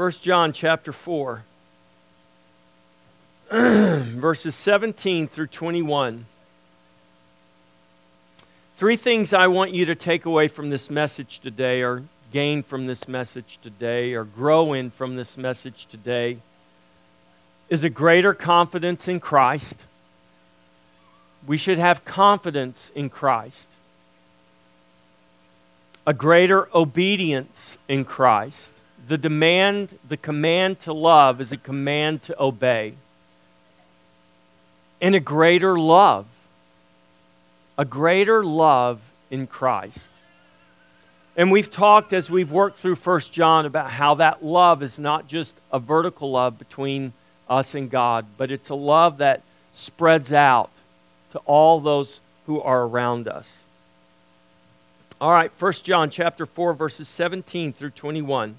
1 John chapter 4, verses 17 through 21. Three things I want you to take away from this message today, or gain from this message today, or grow in from this message today, is a greater confidence in Christ. We should have confidence in Christ. A greater obedience in Christ the demand, the command to love is a command to obey. And a greater love, a greater love in Christ. And we've talked as we've worked through 1 John about how that love is not just a vertical love between us and God, but it's a love that spreads out to all those who are around us. All right, 1 John chapter 4 verses 17 through 21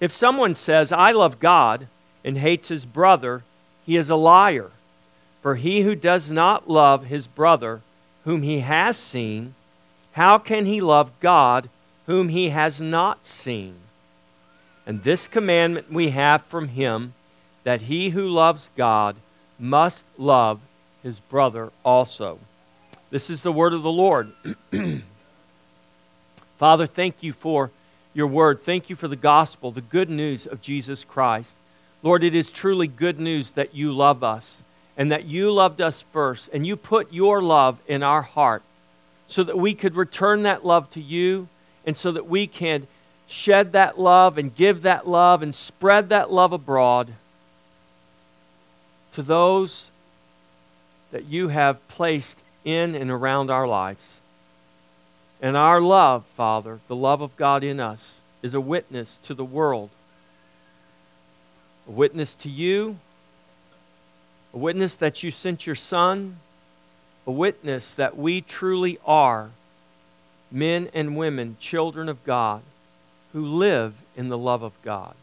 If someone says, I love God, and hates his brother, he is a liar. For he who does not love his brother, whom he has seen, how can he love God, whom he has not seen? And this commandment we have from him that he who loves God must love his brother also. This is the word of the Lord. Father, thank you for your word. Thank you for the gospel, the good news of Jesus Christ. Lord, it is truly good news that you love us and that you loved us first and you put your love in our heart so that we could return that love to you and so that we can shed that love and give that love and spread that love abroad to those that you have placed in and around our lives. And our love, Father, the love of God in us, is a witness to the world. A witness to you, a witness that you sent your Son, a witness that we truly are men and women, children of God, who live in the love of God.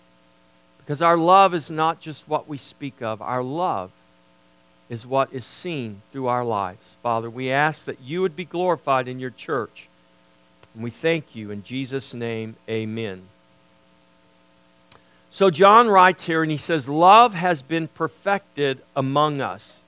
Because our love is not just what we speak of, our love is what is seen through our lives. Father, we ask that you would be glorified in your church. And we thank you in Jesus' name, amen. So John writes here and he says, Love has been perfected among us.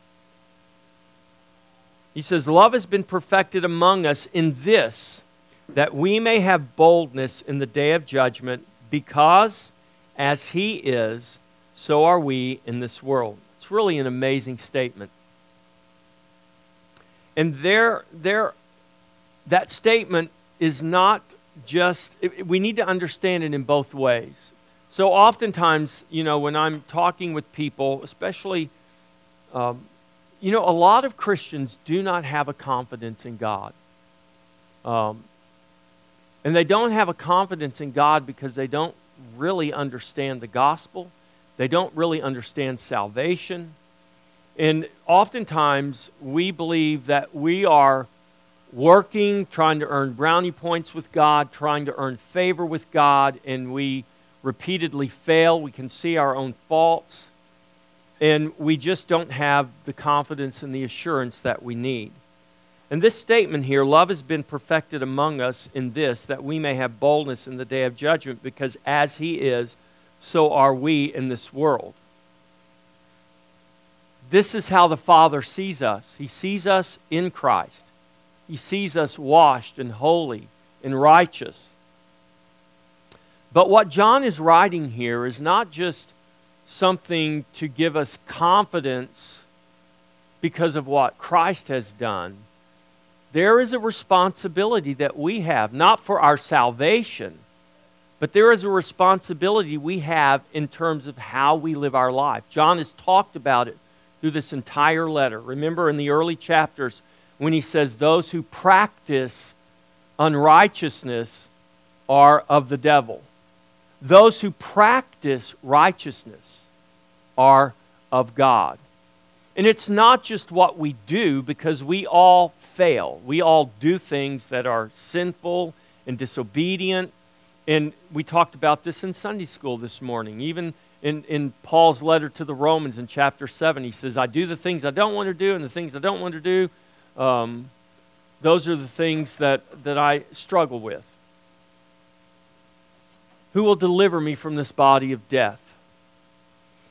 He says, Love has been perfected among us in this, that we may have boldness in the day of judgment, because as he is, so are we in this world. It's really an amazing statement. And there, there, that statement is not just, we need to understand it in both ways. So, oftentimes, you know, when I'm talking with people, especially, um, you know, a lot of Christians do not have a confidence in God. Um, and they don't have a confidence in God because they don't really understand the gospel, they don't really understand salvation. And oftentimes, we believe that we are working, trying to earn brownie points with God, trying to earn favor with God, and we repeatedly fail. We can see our own faults, and we just don't have the confidence and the assurance that we need. And this statement here, love has been perfected among us in this, that we may have boldness in the day of judgment, because as He is, so are we in this world. This is how the Father sees us. He sees us in Christ. He sees us washed and holy and righteous. But what John is writing here is not just something to give us confidence because of what Christ has done. There is a responsibility that we have, not for our salvation, but there is a responsibility we have in terms of how we live our life. John has talked about it through this entire letter. Remember in the early chapters, when he says, Those who practice unrighteousness are of the devil. those who practice righteousness are of God. And it's not just what we do, because we all fail. We all do things that are sinful and disobedient. And we talked about this in Sunday school this morning. Even in, in Paul's letter to the Romans in chapter 7, he says, I do the things I don't want to do, and the things I don't want to do, um, those are the things that, that I struggle with. Who will deliver me from this body of death?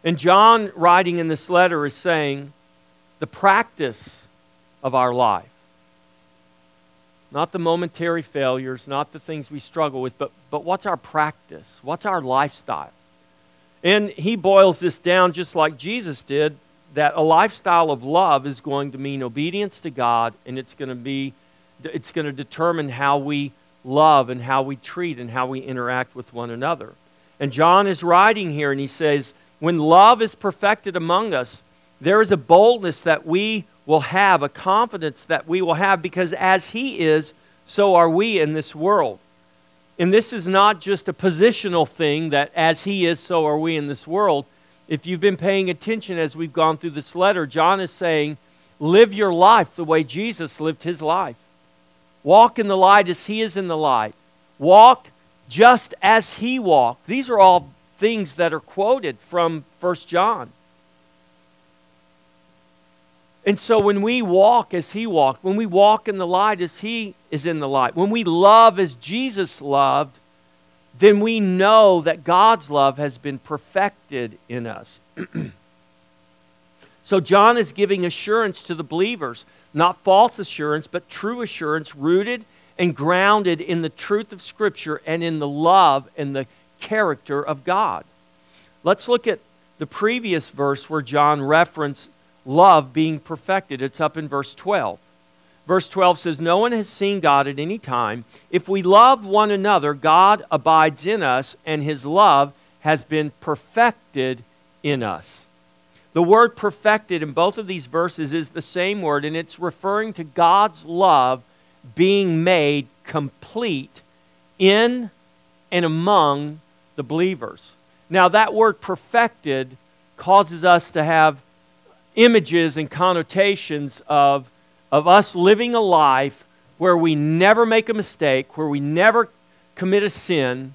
And John, writing in this letter, is saying the practice of our life, not the momentary failures, not the things we struggle with, but, but what's our practice? What's our lifestyle? And he boils this down just like Jesus did that a lifestyle of love is going to mean obedience to God and it's going to be it's going to determine how we love and how we treat and how we interact with one another. And John is writing here and he says, when love is perfected among us, there is a boldness that we will have, a confidence that we will have, because as he is, so are we in this world. And this is not just a positional thing that as he is, so are we in this world. If you've been paying attention as we've gone through this letter, John is saying, live your life the way Jesus lived his life. Walk in the light as he is in the light. Walk just as he walked. These are all things that are quoted from 1 John. And so when we walk as he walked, when we walk in the light as he is in the light, when we love as Jesus loved, then we know that God's love has been perfected in us. so John is giving assurance to the believers, not false assurance, but true assurance rooted and grounded in the truth of Scripture and in the love and the character of God. Let's look at the previous verse where John referenced love being perfected. It's up in verse 12. Verse 12 says, No one has seen God at any time. If we love one another, God abides in us, and his love has been perfected in us. The word perfected in both of these verses is the same word, and it's referring to God's love being made complete in and among the believers. Now, that word perfected causes us to have images and connotations of, of us living a life where we never make a mistake, where we never commit a sin.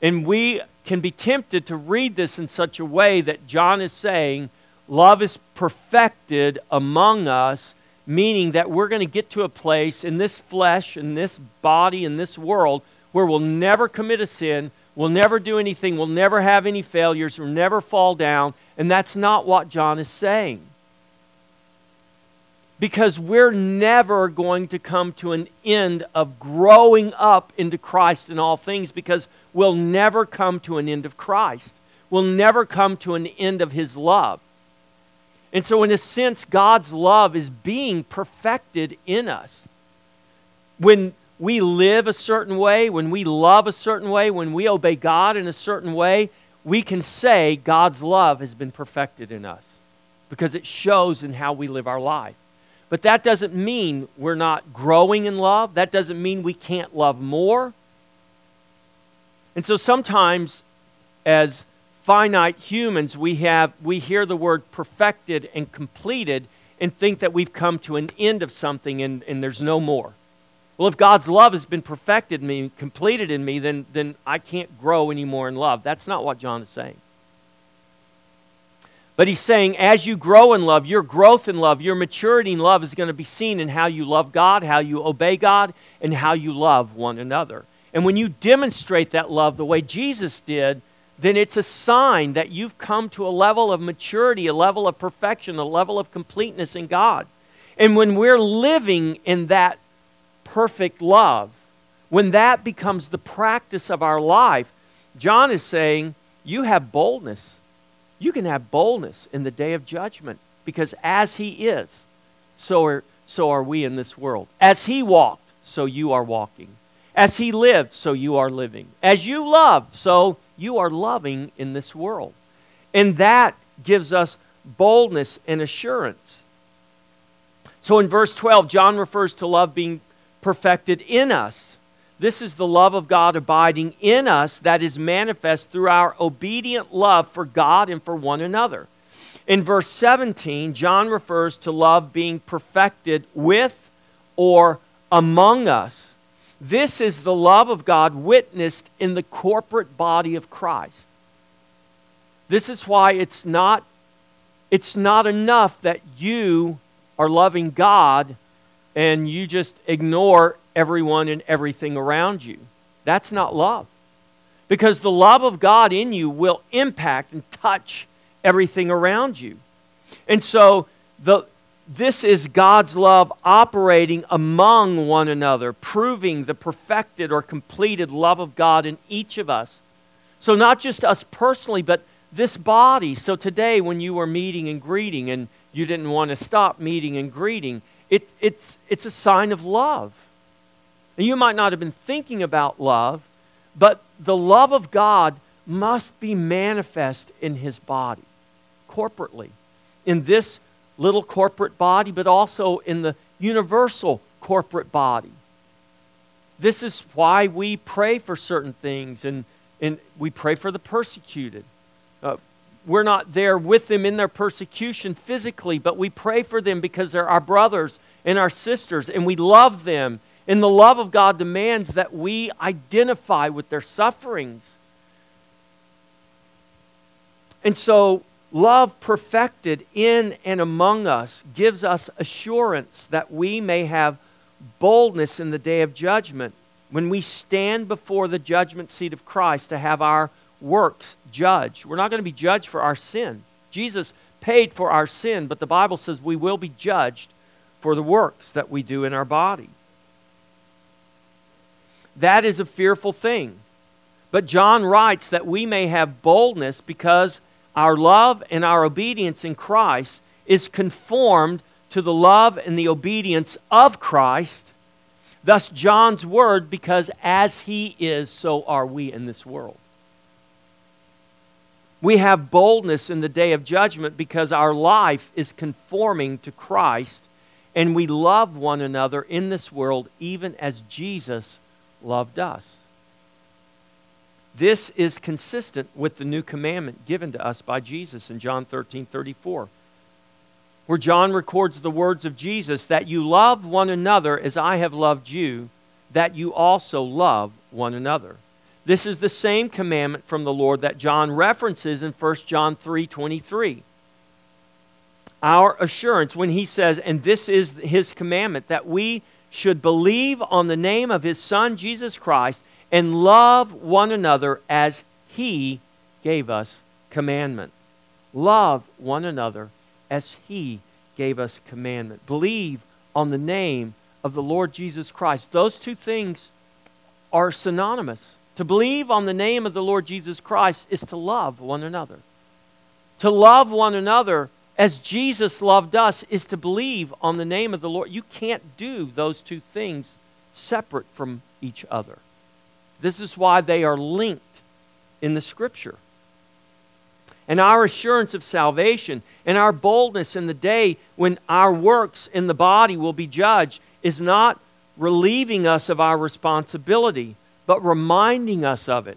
And we can be tempted to read this in such a way that John is saying love is perfected among us, meaning that we're going to get to a place in this flesh, in this body, in this world, where we'll never commit a sin, we'll never do anything, we'll never have any failures, we'll never fall down, and that's not what John is saying. Because we're never going to come to an end of growing up into Christ in all things because we'll never come to an end of Christ. We'll never come to an end of His love. And so, in a sense, God's love is being perfected in us. When we live a certain way, when we love a certain way, when we obey God in a certain way, we can say God's love has been perfected in us because it shows in how we live our life. But that doesn't mean we're not growing in love. That doesn't mean we can't love more. And so sometimes, as finite humans, we, have, we hear the word perfected and completed and think that we've come to an end of something and, and there's no more. Well, if God's love has been perfected in me, completed in me, then, then I can't grow anymore in love. That's not what John is saying. But he's saying, as you grow in love, your growth in love, your maturity in love is going to be seen in how you love God, how you obey God, and how you love one another. And when you demonstrate that love the way Jesus did, then it's a sign that you've come to a level of maturity, a level of perfection, a level of completeness in God. And when we're living in that perfect love, when that becomes the practice of our life, John is saying, you have boldness. You can have boldness in the day of judgment because as he is, so are, so are we in this world. As he walked, so you are walking. As he lived, so you are living. As you loved, so you are loving in this world. And that gives us boldness and assurance. So in verse 12, John refers to love being perfected in us. This is the love of God abiding in us that is manifest through our obedient love for God and for one another. In verse 17, John refers to love being perfected with or among us. This is the love of God witnessed in the corporate body of Christ. This is why it's not, it's not enough that you are loving God and you just ignore everyone and everything around you. That's not love. Because the love of God in you will impact and touch everything around you. And so the, this is God's love operating among one another, proving the perfected or completed love of God in each of us. So, not just us personally, but this body. So, today, when you were meeting and greeting and you didn't want to stop meeting and greeting, it, it's, it's a sign of love. And you might not have been thinking about love, but the love of God must be manifest in his body, corporately, in this little corporate body, but also in the universal corporate body. This is why we pray for certain things and, and we pray for the persecuted. We're not there with them in their persecution physically, but we pray for them because they're our brothers and our sisters, and we love them and the love of God demands that we identify with their sufferings. And so, love perfected in and among us gives us assurance that we may have boldness in the day of judgment when we stand before the judgment seat of Christ to have our works judge. We're not going to be judged for our sin. Jesus paid for our sin, but the Bible says we will be judged for the works that we do in our body. That is a fearful thing. But John writes that we may have boldness because our love and our obedience in Christ is conformed to the love and the obedience of Christ. Thus, John's word, because as he is, so are we in this world. We have boldness in the day of judgment because our life is conforming to Christ and we love one another in this world even as Jesus loved us. This is consistent with the new commandment given to us by Jesus in John 13 34, where John records the words of Jesus that you love one another as I have loved you, that you also love one another. This is the same commandment from the Lord that John references in 1 John 3 23. Our assurance when he says, and this is his commandment, that we should believe on the name of his Son, Jesus Christ, and love one another as he gave us commandment. Love one another as he gave us commandment. Believe on the name of the Lord Jesus Christ. Those two things are synonymous. To believe on the name of the Lord Jesus Christ is to love one another. To love one another as Jesus loved us, is to believe on the name of the Lord. You can't do those two things separate from each other. This is why they are linked in the Scripture. And our assurance of salvation and our boldness in the day when our works in the body will be judged is not relieving us of our responsibility, but reminding us of it.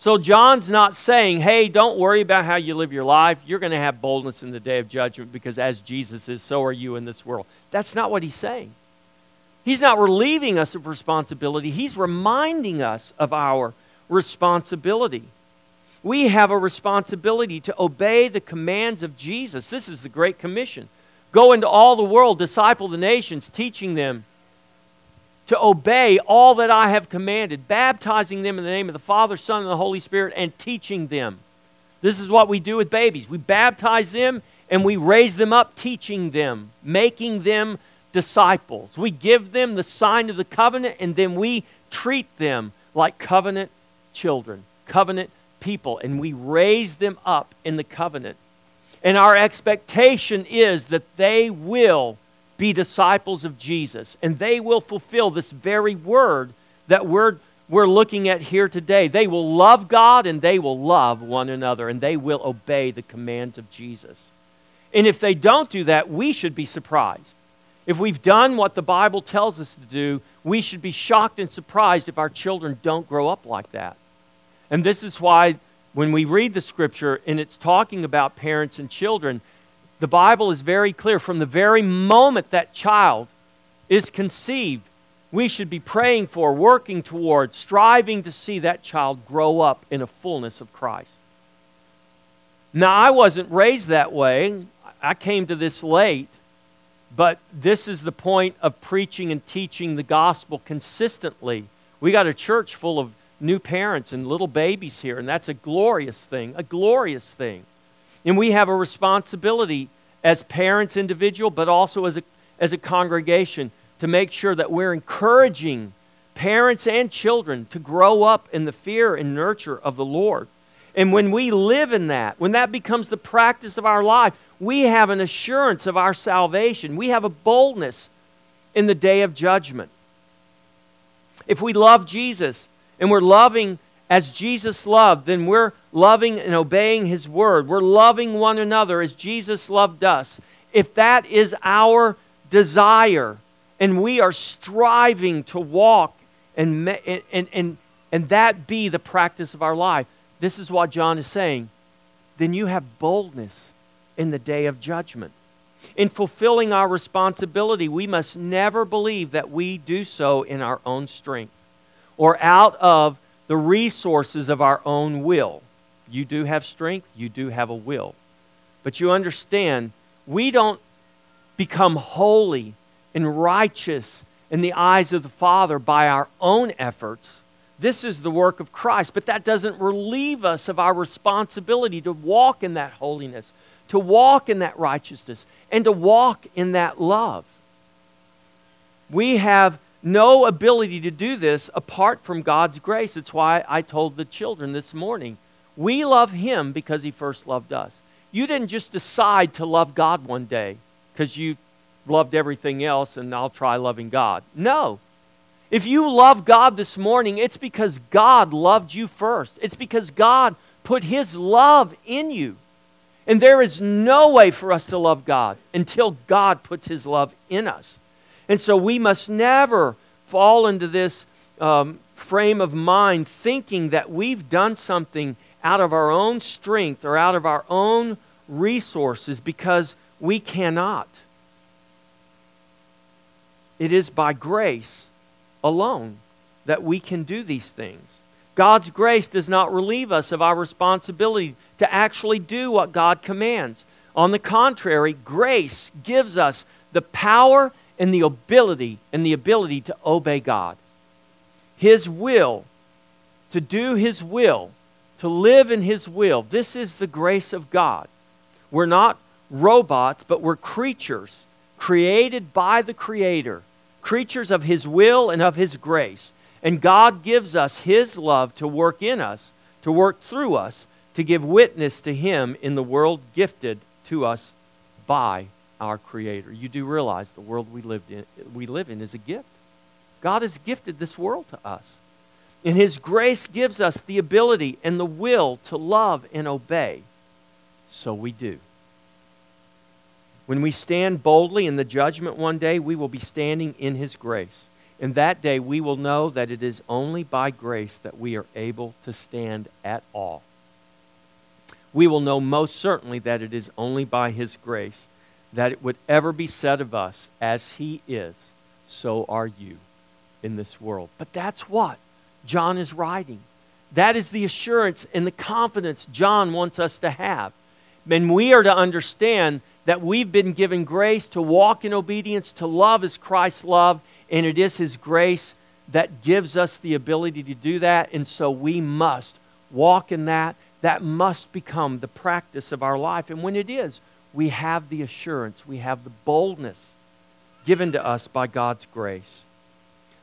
So John's not saying, hey, don't worry about how you live your life. You're going to have boldness in the day of judgment because as Jesus is, so are you in this world. That's not what he's saying. He's not relieving us of responsibility, he's reminding us of our responsibility. We have a responsibility to obey the commands of Jesus. This is the Great Commission. Go into all the world, disciple the nations, teaching them to obey all that I have commanded, baptizing them in the name of the Father, Son, and the Holy Spirit, and teaching them. This is what we do with babies. We baptize them and we raise them up, teaching them, making them disciples. We give them the sign of the covenant, and then we treat them like covenant children, covenant people, and we raise them up in the covenant. And our expectation is that they will be disciples of Jesus, and they will fulfill this very word that we're, we're looking at here today. They will love God and they will love one another, and they will obey the commands of Jesus. And if they don't do that, we should be surprised. If we've done what the Bible tells us to do, we should be shocked and surprised if our children don't grow up like that. And this is why when we read the scripture and it's talking about parents and children, the Bible is very clear. From the very moment that child is conceived, we should be praying for, working toward, striving to see that child grow up in a fullness of Christ. Now, I wasn't raised that way. I came to this late, but this is the point of preaching and teaching the gospel consistently. We got a church full of new parents and little babies here, and that's a glorious thing, a glorious thing. And we have a responsibility as parents individual, but also as a, as a congregation to make sure that we're encouraging parents and children to grow up in the fear and nurture of the Lord. And when we live in that, when that becomes the practice of our life, we have an assurance of our salvation. We have a boldness in the day of judgment. If we love Jesus, and we're loving as Jesus loved, then we're loving and obeying His word. We're loving one another as Jesus loved us. If that is our desire, and we are striving to walk and, and, and, and that be the practice of our life, this is what John is saying. Then you have boldness in the day of judgment. In fulfilling our responsibility, we must never believe that we do so in our own strength or out of the resources of our own will. You do have strength, you do have a will. But you understand, we don't become holy and righteous in the eyes of the Father by our own efforts. This is the work of Christ, but that doesn't relieve us of our responsibility to walk in that holiness, to walk in that righteousness, and to walk in that love. We have no ability to do this apart from God's grace. It's why I told the children this morning we love Him because He first loved us. You didn't just decide to love God one day because you loved everything else and I'll try loving God. No. If you love God this morning, it's because God loved you first. It's because God put His love in you. And there is no way for us to love God until God puts His love in us. And so we must never fall into this um, frame of mind thinking that we've done something out of our own strength or out of our own resources because we cannot. It is by grace alone that we can do these things. God's grace does not relieve us of our responsibility to actually do what God commands. On the contrary, grace gives us the power and the ability and the ability to obey God. His will, to do His will, to live in His will. This is the grace of God. We're not robots, but we're creatures created by the Creator, creatures of His will and of His grace. And God gives us His love to work in us, to work through us, to give witness to Him in the world gifted to us by our Creator. You do realize the world we, lived in, we live in is a gift. God has gifted this world to us. And His grace gives us the ability and the will to love and obey. So we do. When we stand boldly in the judgment one day, we will be standing in His grace. In that day, we will know that it is only by grace that we are able to stand at all. We will know most certainly that it is only by His grace that it would ever be said of us, as he is, so are you in this world. But that's what John is writing. That is the assurance and the confidence John wants us to have. And we are to understand that we've been given grace to walk in obedience, to love as Christ loved, and it is his grace that gives us the ability to do that. And so we must walk in that. That must become the practice of our life. And when it is, we have the assurance, we have the boldness given to us by God's grace.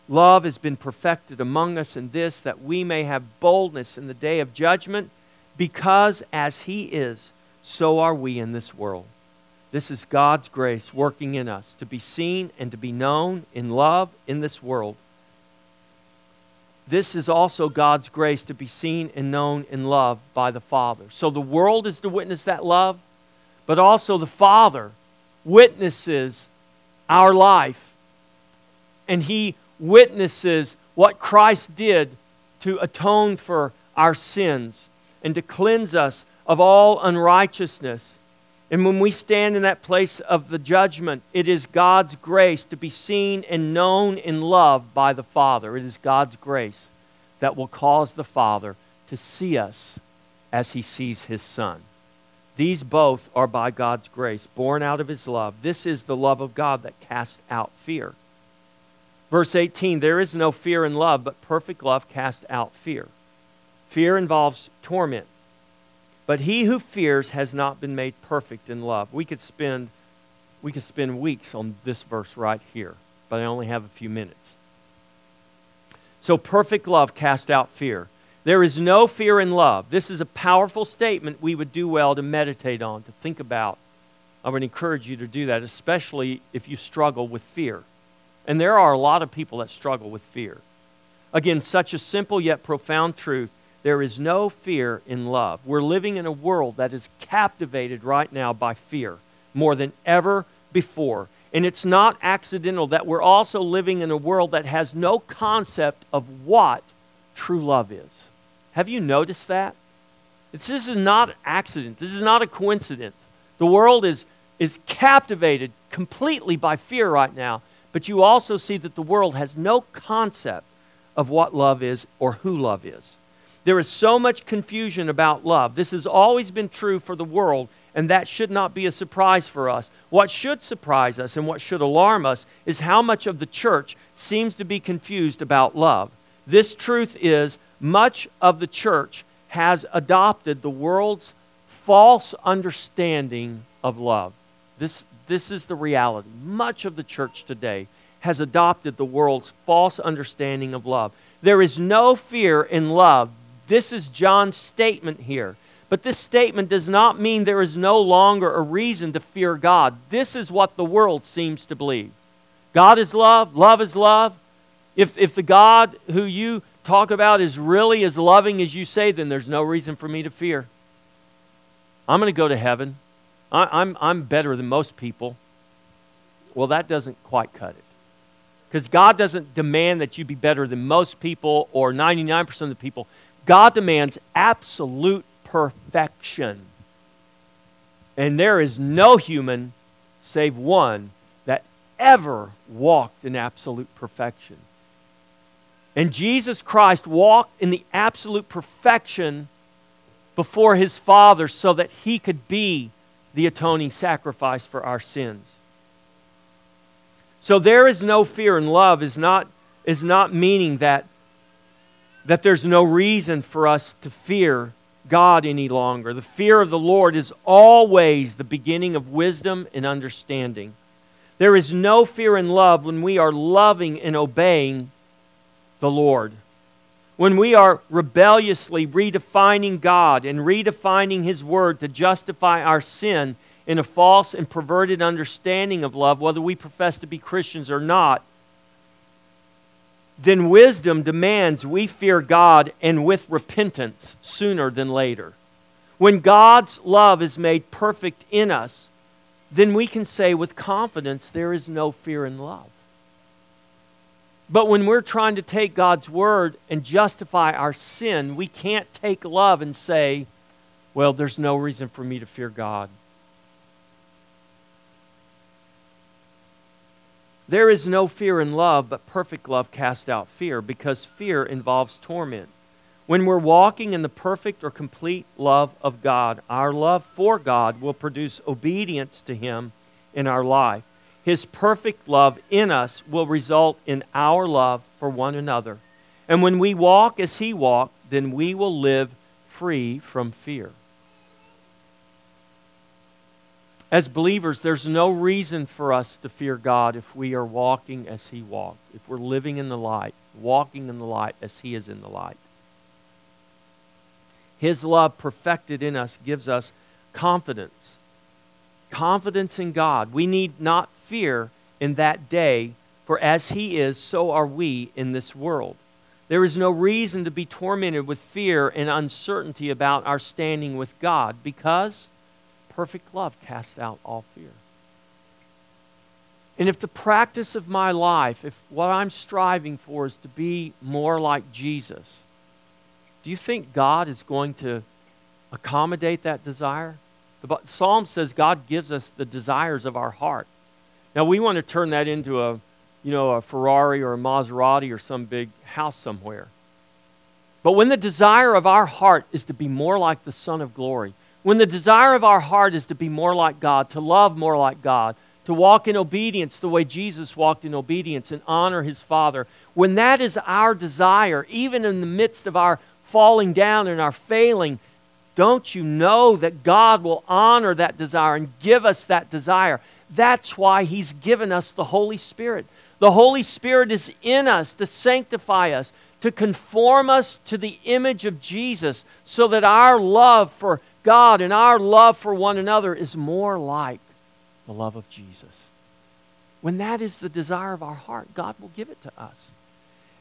Love has been perfected among us in this, that we may have boldness in the day of judgment, because as He is, so are we in this world. This is God's grace working in us to be seen and to be known in love in this world. This is also God's grace to be seen and known in love by the Father. So the world is to witness that love but also the Father witnesses our life and he witnesses what Christ did to atone for our sins and to cleanse us of all unrighteousness. And when we stand in that place of the judgment, it is God's grace to be seen and known and loved by the Father. It is God's grace that will cause the Father to see us as he sees his Son. These both are by God's grace, born out of his love. This is the love of God that casts out fear. Verse 18 There is no fear in love, but perfect love casts out fear. Fear involves torment. But he who fears has not been made perfect in love. We could spend we could spend weeks on this verse right here, but I only have a few minutes. So perfect love casts out fear. There is no fear in love. This is a powerful statement we would do well to meditate on, to think about. I would encourage you to do that, especially if you struggle with fear. And there are a lot of people that struggle with fear. Again, such a simple yet profound truth there is no fear in love. We're living in a world that is captivated right now by fear more than ever before. And it's not accidental that we're also living in a world that has no concept of what true love is. Have you noticed that? It's, this is not an accident. This is not a coincidence. The world is, is captivated completely by fear right now, but you also see that the world has no concept of what love is or who love is. There is so much confusion about love. This has always been true for the world, and that should not be a surprise for us. What should surprise us and what should alarm us is how much of the church seems to be confused about love. This truth is much of the church has adopted the world's false understanding of love. This, this is the reality. Much of the church today has adopted the world's false understanding of love. There is no fear in love. This is John's statement here. But this statement does not mean there is no longer a reason to fear God. This is what the world seems to believe. God is love, love is love. If, if the God who you talk about is really as loving as you say, then there's no reason for me to fear. I'm going to go to heaven. I, I'm, I'm better than most people. Well, that doesn't quite cut it. Because God doesn't demand that you be better than most people or 99% of the people. God demands absolute perfection. And there is no human, save one, that ever walked in absolute perfection. And Jesus Christ walked in the absolute perfection before his Father so that he could be the atoning sacrifice for our sins. So there is no fear in love is not, is not meaning that, that there's no reason for us to fear God any longer. The fear of the Lord is always the beginning of wisdom and understanding. There is no fear in love when we are loving and obeying the Lord. When we are rebelliously redefining God and redefining His Word to justify our sin in a false and perverted understanding of love, whether we profess to be Christians or not, then wisdom demands we fear God and with repentance sooner than later. When God's love is made perfect in us, then we can say with confidence, there is no fear in love. But when we're trying to take God's word and justify our sin, we can't take love and say, well, there's no reason for me to fear God. There is no fear in love, but perfect love casts out fear because fear involves torment. When we're walking in the perfect or complete love of God, our love for God will produce obedience to Him in our life. His perfect love in us will result in our love for one another. And when we walk as He walked, then we will live free from fear. As believers, there's no reason for us to fear God if we are walking as He walked, if we're living in the light, walking in the light as He is in the light. His love perfected in us gives us confidence. Confidence in God. We need not fear in that day, for as he is, so are we in this world. There is no reason to be tormented with fear and uncertainty about our standing with God because perfect love casts out all fear. And if the practice of my life, if what I'm striving for is to be more like Jesus, do you think God is going to accommodate that desire? The Psalm says God gives us the desires of our heart. Now we want to turn that into a, you know, a Ferrari or a Maserati or some big house somewhere. But when the desire of our heart is to be more like the Son of Glory, when the desire of our heart is to be more like God, to love more like God, to walk in obedience the way Jesus walked in obedience and honor his Father, when that is our desire, even in the midst of our falling down and our failing, don't you know that God will honor that desire and give us that desire? That's why He's given us the Holy Spirit. The Holy Spirit is in us to sanctify us, to conform us to the image of Jesus, so that our love for God and our love for one another is more like the love of Jesus. When that is the desire of our heart, God will give it to us.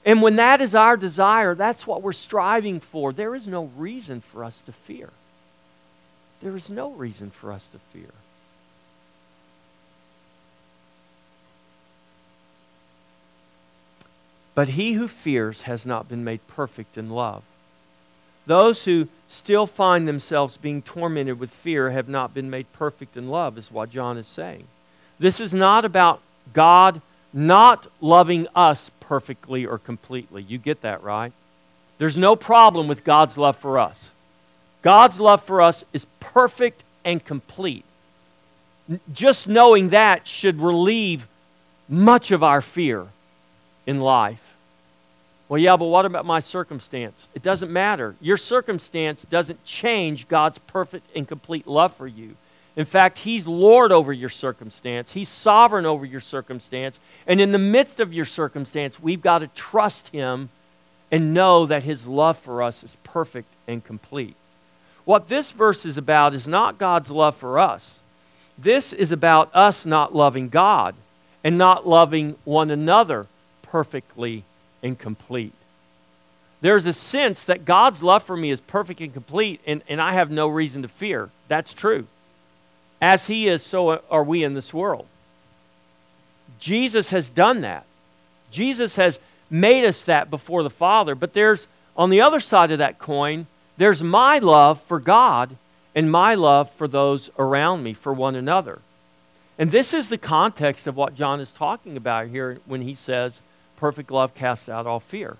And when that is our desire, that's what we're striving for. There is no reason for us to fear. There is no reason for us to fear. But he who fears has not been made perfect in love. Those who still find themselves being tormented with fear have not been made perfect in love, is what John is saying. This is not about God not loving us perfectly or completely. You get that, right? There's no problem with God's love for us. God's love for us is perfect and complete. Just knowing that should relieve much of our fear in life. Well, yeah, but what about my circumstance? It doesn't matter. Your circumstance doesn't change God's perfect and complete love for you. In fact, He's Lord over your circumstance, He's sovereign over your circumstance. And in the midst of your circumstance, we've got to trust Him and know that His love for us is perfect and complete. What this verse is about is not God's love for us. This is about us not loving God and not loving one another perfectly and complete. There's a sense that God's love for me is perfect and complete, and, and I have no reason to fear. That's true. As He is, so are we in this world. Jesus has done that. Jesus has made us that before the Father. But there's, on the other side of that coin, there's my love for God and my love for those around me, for one another. And this is the context of what John is talking about here when he says, perfect love casts out all fear.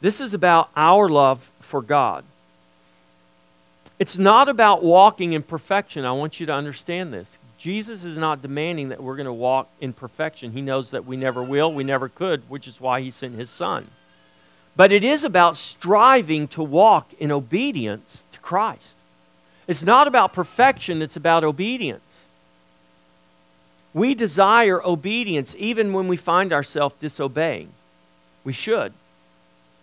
This is about our love for God. It's not about walking in perfection. I want you to understand this. Jesus is not demanding that we're going to walk in perfection. He knows that we never will, we never could, which is why he sent his son. But it is about striving to walk in obedience to Christ. It's not about perfection, it's about obedience. We desire obedience even when we find ourselves disobeying. We should.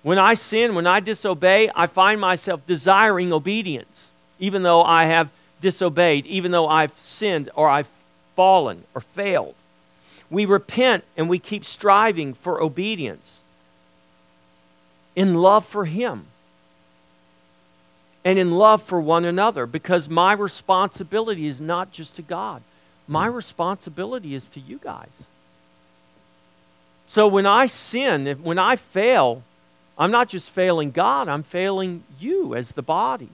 When I sin, when I disobey, I find myself desiring obedience, even though I have disobeyed, even though I've sinned or I've fallen or failed. We repent and we keep striving for obedience in love for Him and in love for one another because my responsibility is not just to God, my responsibility is to you guys. So when I sin, when I fail, I'm not just failing God, I'm failing you as the body.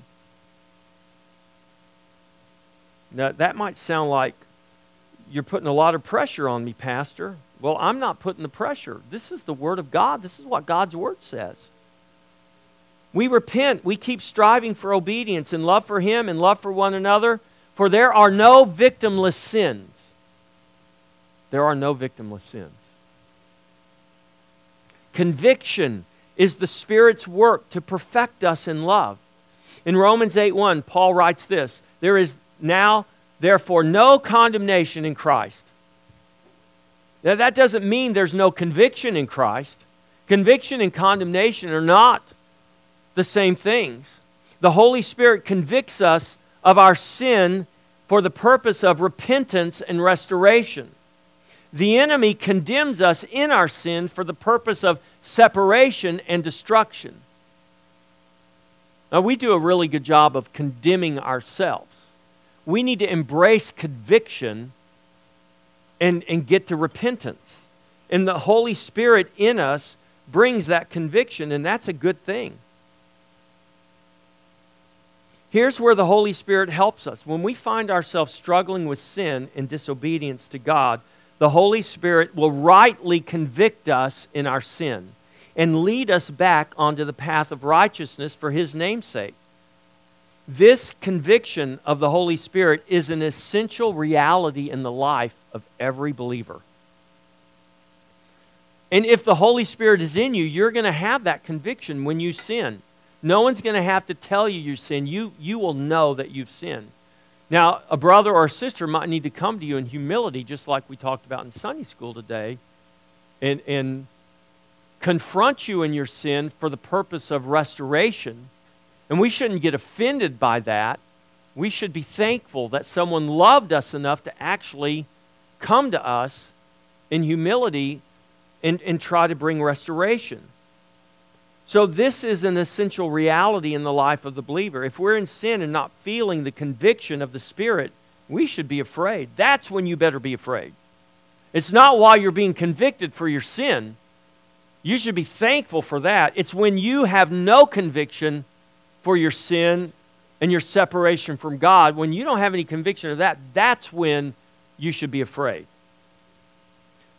Now, that might sound like you're putting a lot of pressure on me, Pastor. Well, I'm not putting the pressure. This is the Word of God. This is what God's Word says. We repent. We keep striving for obedience and love for Him and love for one another, for there are no victimless sins. There are no victimless sins. Conviction is the Spirit's work to perfect us in love. In Romans 8 1, Paul writes this There is now, therefore, no condemnation in Christ. Now, that doesn't mean there's no conviction in Christ. Conviction and condemnation are not the same things. The Holy Spirit convicts us of our sin for the purpose of repentance and restoration. The enemy condemns us in our sin for the purpose of separation and destruction. Now, we do a really good job of condemning ourselves. We need to embrace conviction and, and get to repentance. And the Holy Spirit in us brings that conviction, and that's a good thing. Here's where the Holy Spirit helps us. When we find ourselves struggling with sin and disobedience to God, the Holy Spirit will rightly convict us in our sin and lead us back onto the path of righteousness for His name's sake. This conviction of the Holy Spirit is an essential reality in the life of every believer. And if the Holy Spirit is in you, you're going to have that conviction when you sin. No one's going to have to tell you you sin. You, you will know that you've sinned. Now, a brother or a sister might need to come to you in humility, just like we talked about in Sunday school today, and, and confront you in your sin for the purpose of restoration. And we shouldn't get offended by that. We should be thankful that someone loved us enough to actually come to us in humility and, and try to bring restoration. So, this is an essential reality in the life of the believer. If we're in sin and not feeling the conviction of the Spirit, we should be afraid. That's when you better be afraid. It's not while you're being convicted for your sin. You should be thankful for that. It's when you have no conviction for your sin and your separation from God, when you don't have any conviction of that, that's when you should be afraid.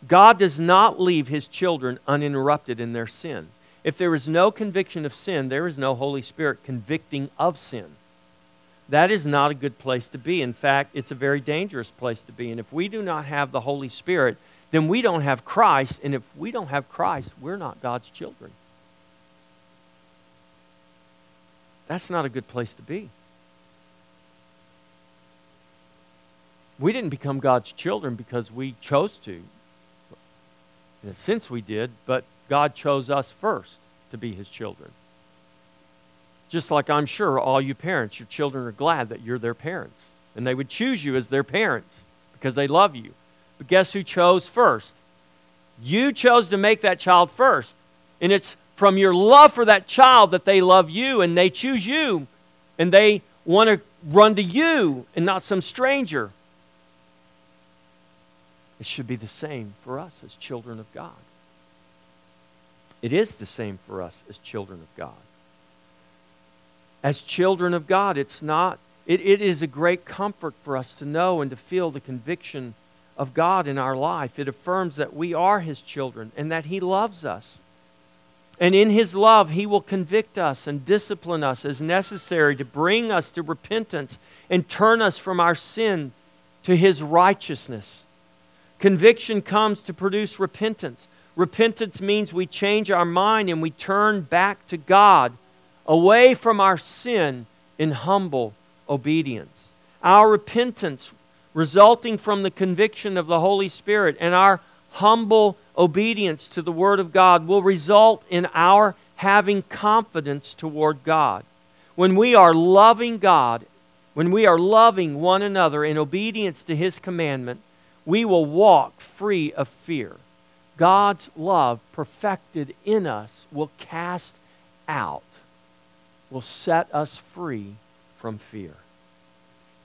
God does not leave his children uninterrupted in their sin. If there is no conviction of sin, there is no Holy Spirit convicting of sin. That is not a good place to be. In fact, it's a very dangerous place to be. And if we do not have the Holy Spirit, then we don't have Christ. And if we don't have Christ, we're not God's children. That's not a good place to be. We didn't become God's children because we chose to. In a sense, we did, but God chose us first to be his children. Just like I'm sure all you parents, your children are glad that you're their parents. And they would choose you as their parents because they love you. But guess who chose first? You chose to make that child first. And it's from your love for that child that they love you and they choose you. And they want to run to you and not some stranger. It should be the same for us as children of God. It is the same for us as children of God. As children of God, it's not, it, it is a great comfort for us to know and to feel the conviction of God in our life. It affirms that we are His children and that He loves us. And in His love, He will convict us and discipline us as necessary to bring us to repentance and turn us from our sin to His righteousness. Conviction comes to produce repentance. Repentance means we change our mind and we turn back to God, away from our sin in humble obedience. Our repentance, resulting from the conviction of the Holy Spirit and our humble obedience to the Word of God, will result in our having confidence toward God. When we are loving God, when we are loving one another in obedience to His commandment, we will walk free of fear. God's love perfected in us will cast out, will set us free from fear.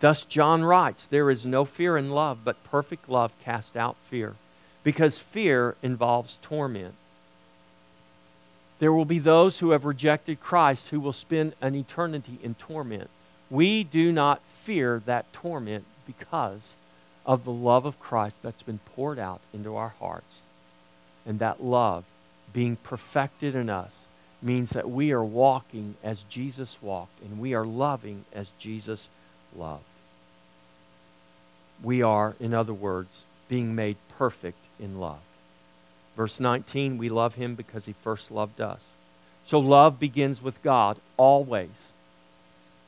Thus, John writes, There is no fear in love, but perfect love casts out fear, because fear involves torment. There will be those who have rejected Christ who will spend an eternity in torment. We do not fear that torment because of the love of Christ that's been poured out into our hearts and that love being perfected in us means that we are walking as Jesus walked and we are loving as Jesus loved. We are, in other words, being made perfect in love. Verse 19, we love him because he first loved us. So love begins with God always.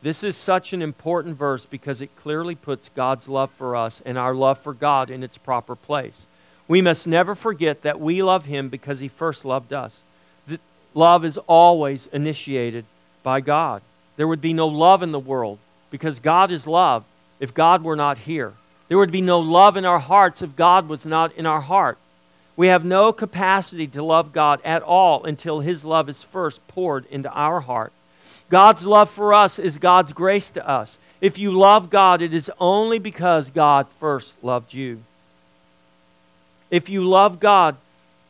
This is such an important verse because it clearly puts God's love for us and our love for God in its proper place. We must never forget that we love him because he first loved us. The, love is always initiated by God. There would be no love in the world because God is love if God were not here. There would be no love in our hearts if God was not in our heart. We have no capacity to love God at all until his love is first poured into our heart. God's love for us is God's grace to us. If you love God, it is only because God first loved you. If you love God,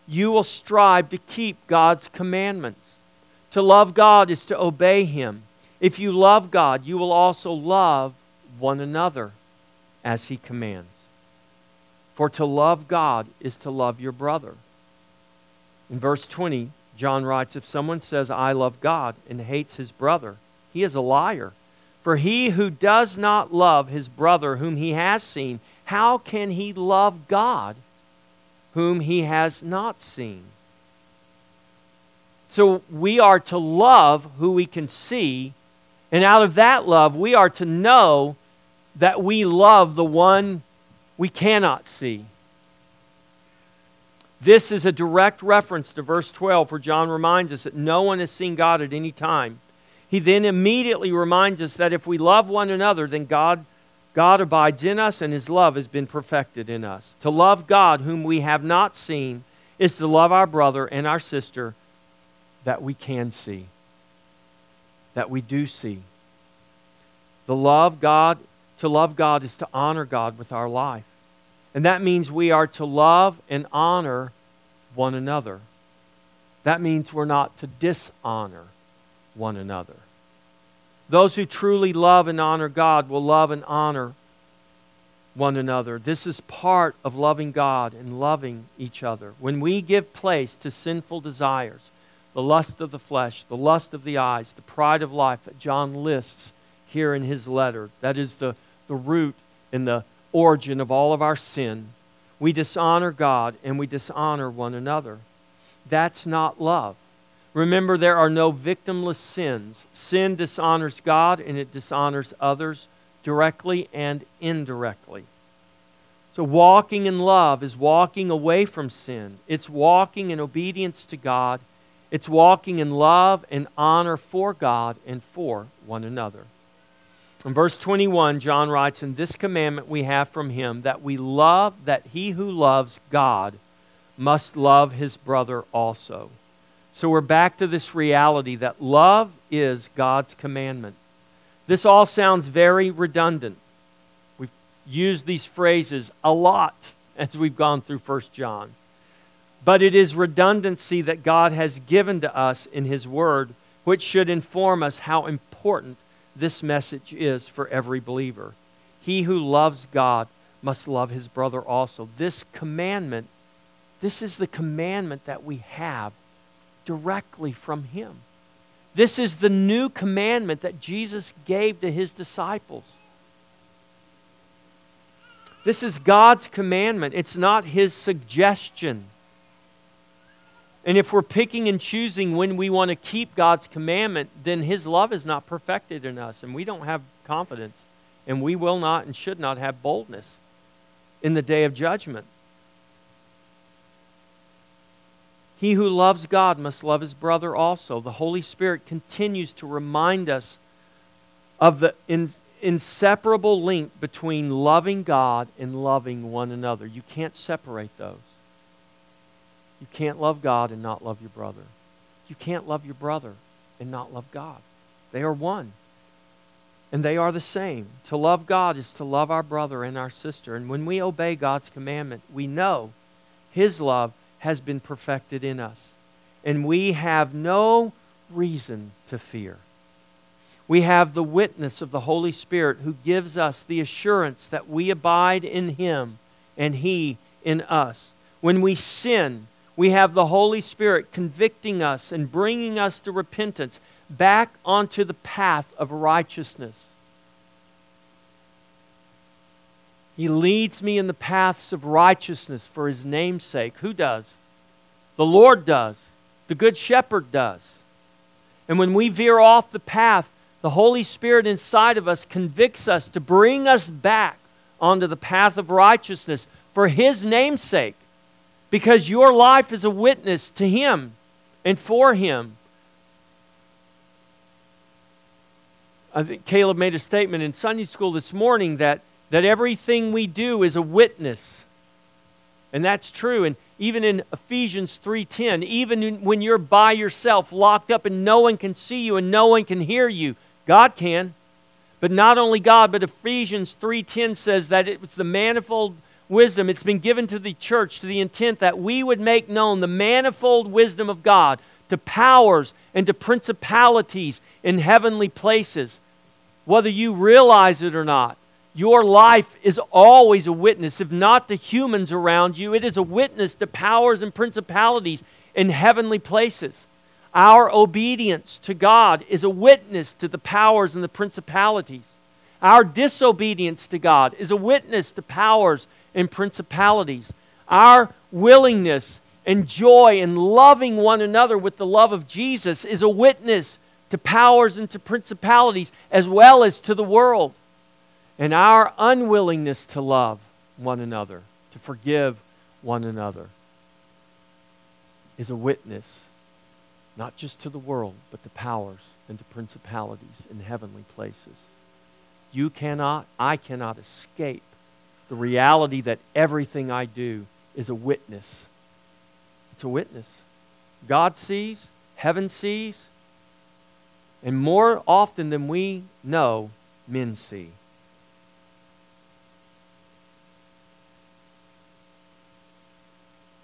you will strive to keep God's commandments. To love God is to obey Him. If you love God, you will also love one another as He commands. For to love God is to love your brother. In verse 20, John writes If someone says, I love God, and hates his brother, he is a liar. For he who does not love his brother whom he has seen, how can he love God whom he has not seen? So we are to love who we can see, and out of that love, we are to know that we love the one we cannot see. This is a direct reference to verse 12, where John reminds us that no one has seen God at any time. He then immediately reminds us that if we love one another, then God, God abides in us and his love has been perfected in us. To love God, whom we have not seen, is to love our brother and our sister that we can see, that we do see. The love God, to love God is to honor God with our life. And that means we are to love and honor one another. That means we're not to dishonor one another. Those who truly love and honor God will love and honor one another. This is part of loving God and loving each other. When we give place to sinful desires, the lust of the flesh, the lust of the eyes, the pride of life that John lists here in his letter, that is the, the root and the origin of all of our sin. We dishonor God and we dishonor one another. That's not love. Remember, there are no victimless sins. Sin dishonors God and it dishonors others directly and indirectly. So, walking in love is walking away from sin. It's walking in obedience to God. It's walking in love and honor for God and for one another. In verse 21, John writes, In this commandment we have from him that we love, that he who loves God must love his brother also. So we're back to this reality that love is God's commandment. This all sounds very redundant. We've used these phrases a lot as we've gone through 1 John. But it is redundancy that God has given to us in his word, which should inform us how important this message is for every believer. He who loves God must love his brother also. This commandment, this is the commandment that we have directly from him. This is the new commandment that Jesus gave to his disciples. This is God's commandment. It's not his suggestion. And if we're picking and choosing when we want to keep God's commandment, then His love is not perfected in us, and we don't have confidence, and we will not and should not have boldness in the day of judgment. He who loves God must love his brother also. The Holy Spirit continues to remind us of the in, inseparable link between loving God and loving one another. You can't separate those. You can't love God and not love your brother. You can't love your brother and not love God. They are one. And they are the same. To love God is to love our brother and our sister. And when we obey God's commandment, we know His love has been perfected in us. And we have no reason to fear. We have the witness of the Holy Spirit who gives us the assurance that we abide in Him and He in us. When we sin, we have the Holy Spirit convicting us and bringing us to repentance back onto the path of righteousness. He leads me in the paths of righteousness for his name's sake. Who does? The Lord does. The Good Shepherd does. And when we veer off the path, the Holy Spirit inside of us convicts us to bring us back onto the path of righteousness for his name's sake because your life is a witness to Him and for Him. I think Caleb made a statement in Sunday school this morning that, that everything we do is a witness. And that's true. And even in Ephesians 3:10, even in, when you're by yourself, locked up, and no one can see you and no one can hear you, God can. But not only God, but Ephesians 3:10 says that it's the manifold wisdom. It's been given to the church to the intent that we would make known the manifold wisdom of God to powers and to principalities in heavenly places. Whether you realize it or not, your life is always a witness. If not to humans around you, it is a witness to powers and principalities in heavenly places. Our obedience to God is a witness to the powers and the principalities. Our disobedience to God is a witness to powers and principalities. Our willingness and joy in loving one another with the love of Jesus is a witness to powers and to principalities as well as to the world. And our unwillingness to love one another, to forgive one another, is a witness not just to the world, but to powers and to principalities in heavenly places. You cannot, I cannot escape the reality that everything I do is a witness. It's a witness. God sees, heaven sees, and more often than we know, men see.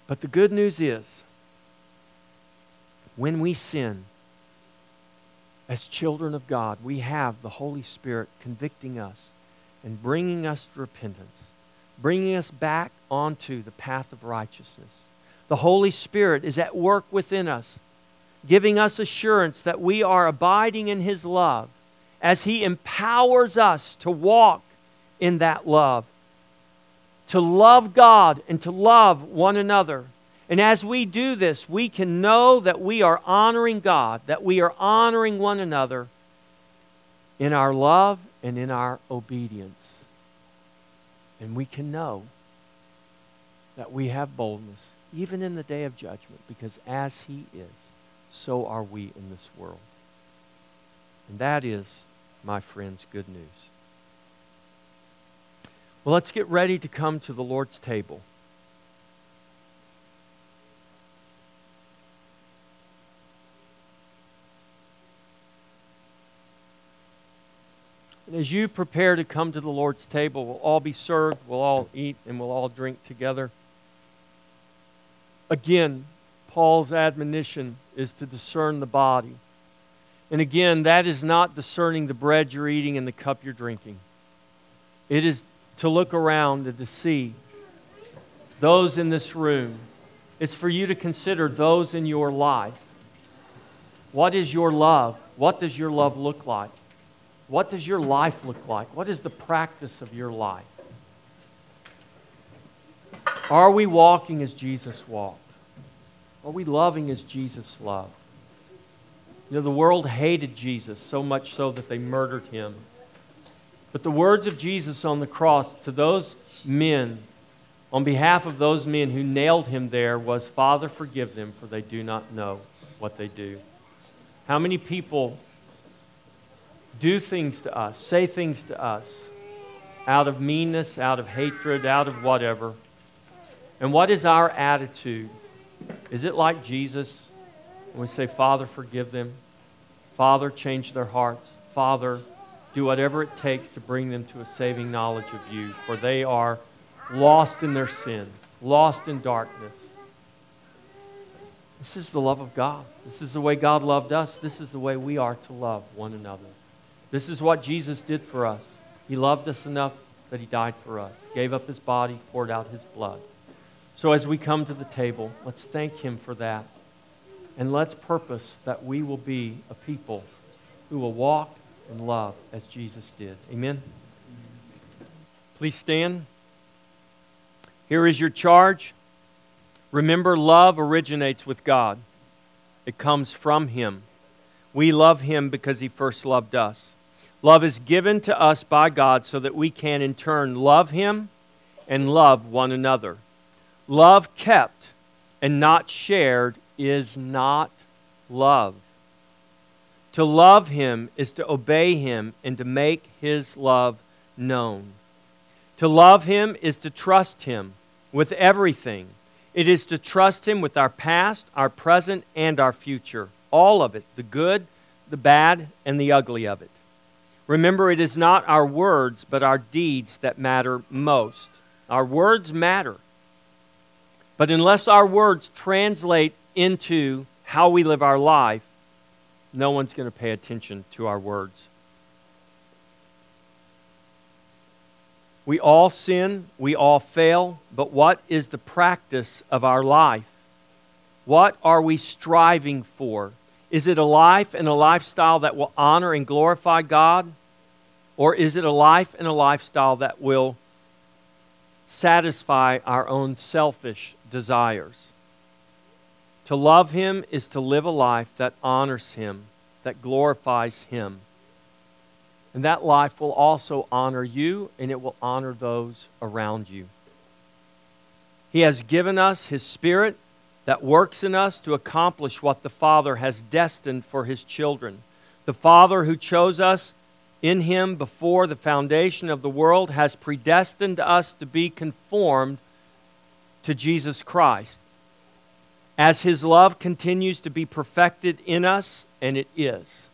But the good news is, when we sin, as children of God, we have the Holy Spirit convicting us and bringing us to repentance, bringing us back onto the path of righteousness. The Holy Spirit is at work within us, giving us assurance that we are abiding in His love as He empowers us to walk in that love, to love God and to love one another. And as we do this, we can know that we are honoring God, that we are honoring one another in our love and in our obedience. And we can know that we have boldness, even in the day of judgment, because as He is, so are we in this world. And that is, my friends, good news. Well, let's get ready to come to the Lord's table. And as you prepare to come to the Lord's table, we'll all be served, we'll all eat, and we'll all drink together. Again, Paul's admonition is to discern the body. And again, that is not discerning the bread you're eating and the cup you're drinking. It is to look around and to see those in this room. It's for you to consider those in your life. What is your love? What does your love look like? What does your life look like? What is the practice of your life? Are we walking as Jesus walked? Are we loving as Jesus loved? You know, the world hated Jesus so much so that they murdered him. But the words of Jesus on the cross to those men, on behalf of those men who nailed him there, was Father, forgive them, for they do not know what they do. How many people do things to us, say things to us out of meanness, out of hatred, out of whatever. And what is our attitude? Is it like Jesus when we say, Father, forgive them? Father, change their hearts. Father, do whatever it takes to bring them to a saving knowledge of you, for they are lost in their sin, lost in darkness. This is the love of God. This is the way God loved us. This is the way we are to love one another. This is what Jesus did for us. He loved us enough that he died for us, gave up his body, poured out his blood. So as we come to the table, let's thank him for that. And let's purpose that we will be a people who will walk and love as Jesus did. Amen. Please stand. Here is your charge. Remember, love originates with God, it comes from Him. We love Him because He first loved us. Love is given to us by God so that we can in turn love Him and love one another. Love kept and not shared is not love. To love Him is to obey Him and to make His love known. To love Him is to trust Him with everything. It is to trust Him with our past, our present, and our future. All of it the good, the bad, and the ugly of it. Remember, it is not our words, but our deeds that matter most. Our words matter. But unless our words translate into how we live our life, no one's going to pay attention to our words. We all sin, we all fail, but what is the practice of our life? What are we striving for? Is it a life and a lifestyle that will honor and glorify God? Or is it a life and a lifestyle that will satisfy our own selfish desires? To love Him is to live a life that honors Him, that glorifies Him. And that life will also honor you and it will honor those around you. He has given us His Spirit that works in us to accomplish what the Father has destined for His children. The Father who chose us in Him before the foundation of the world has predestined us to be conformed to Jesus Christ. As His love continues to be perfected in us, and it is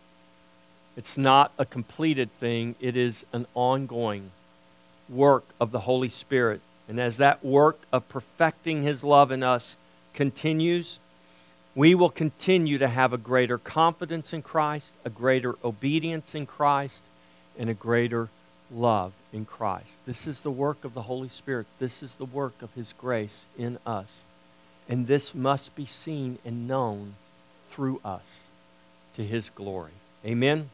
it's not a completed thing, it is an ongoing work of the Holy Spirit. And as that work of perfecting His love in us continues, we will continue to have a greater confidence in Christ, a greater obedience in Christ, and a greater love in Christ. This is the work of the Holy Spirit. This is the work of His grace in us. And this must be seen and known through us to His glory. Amen.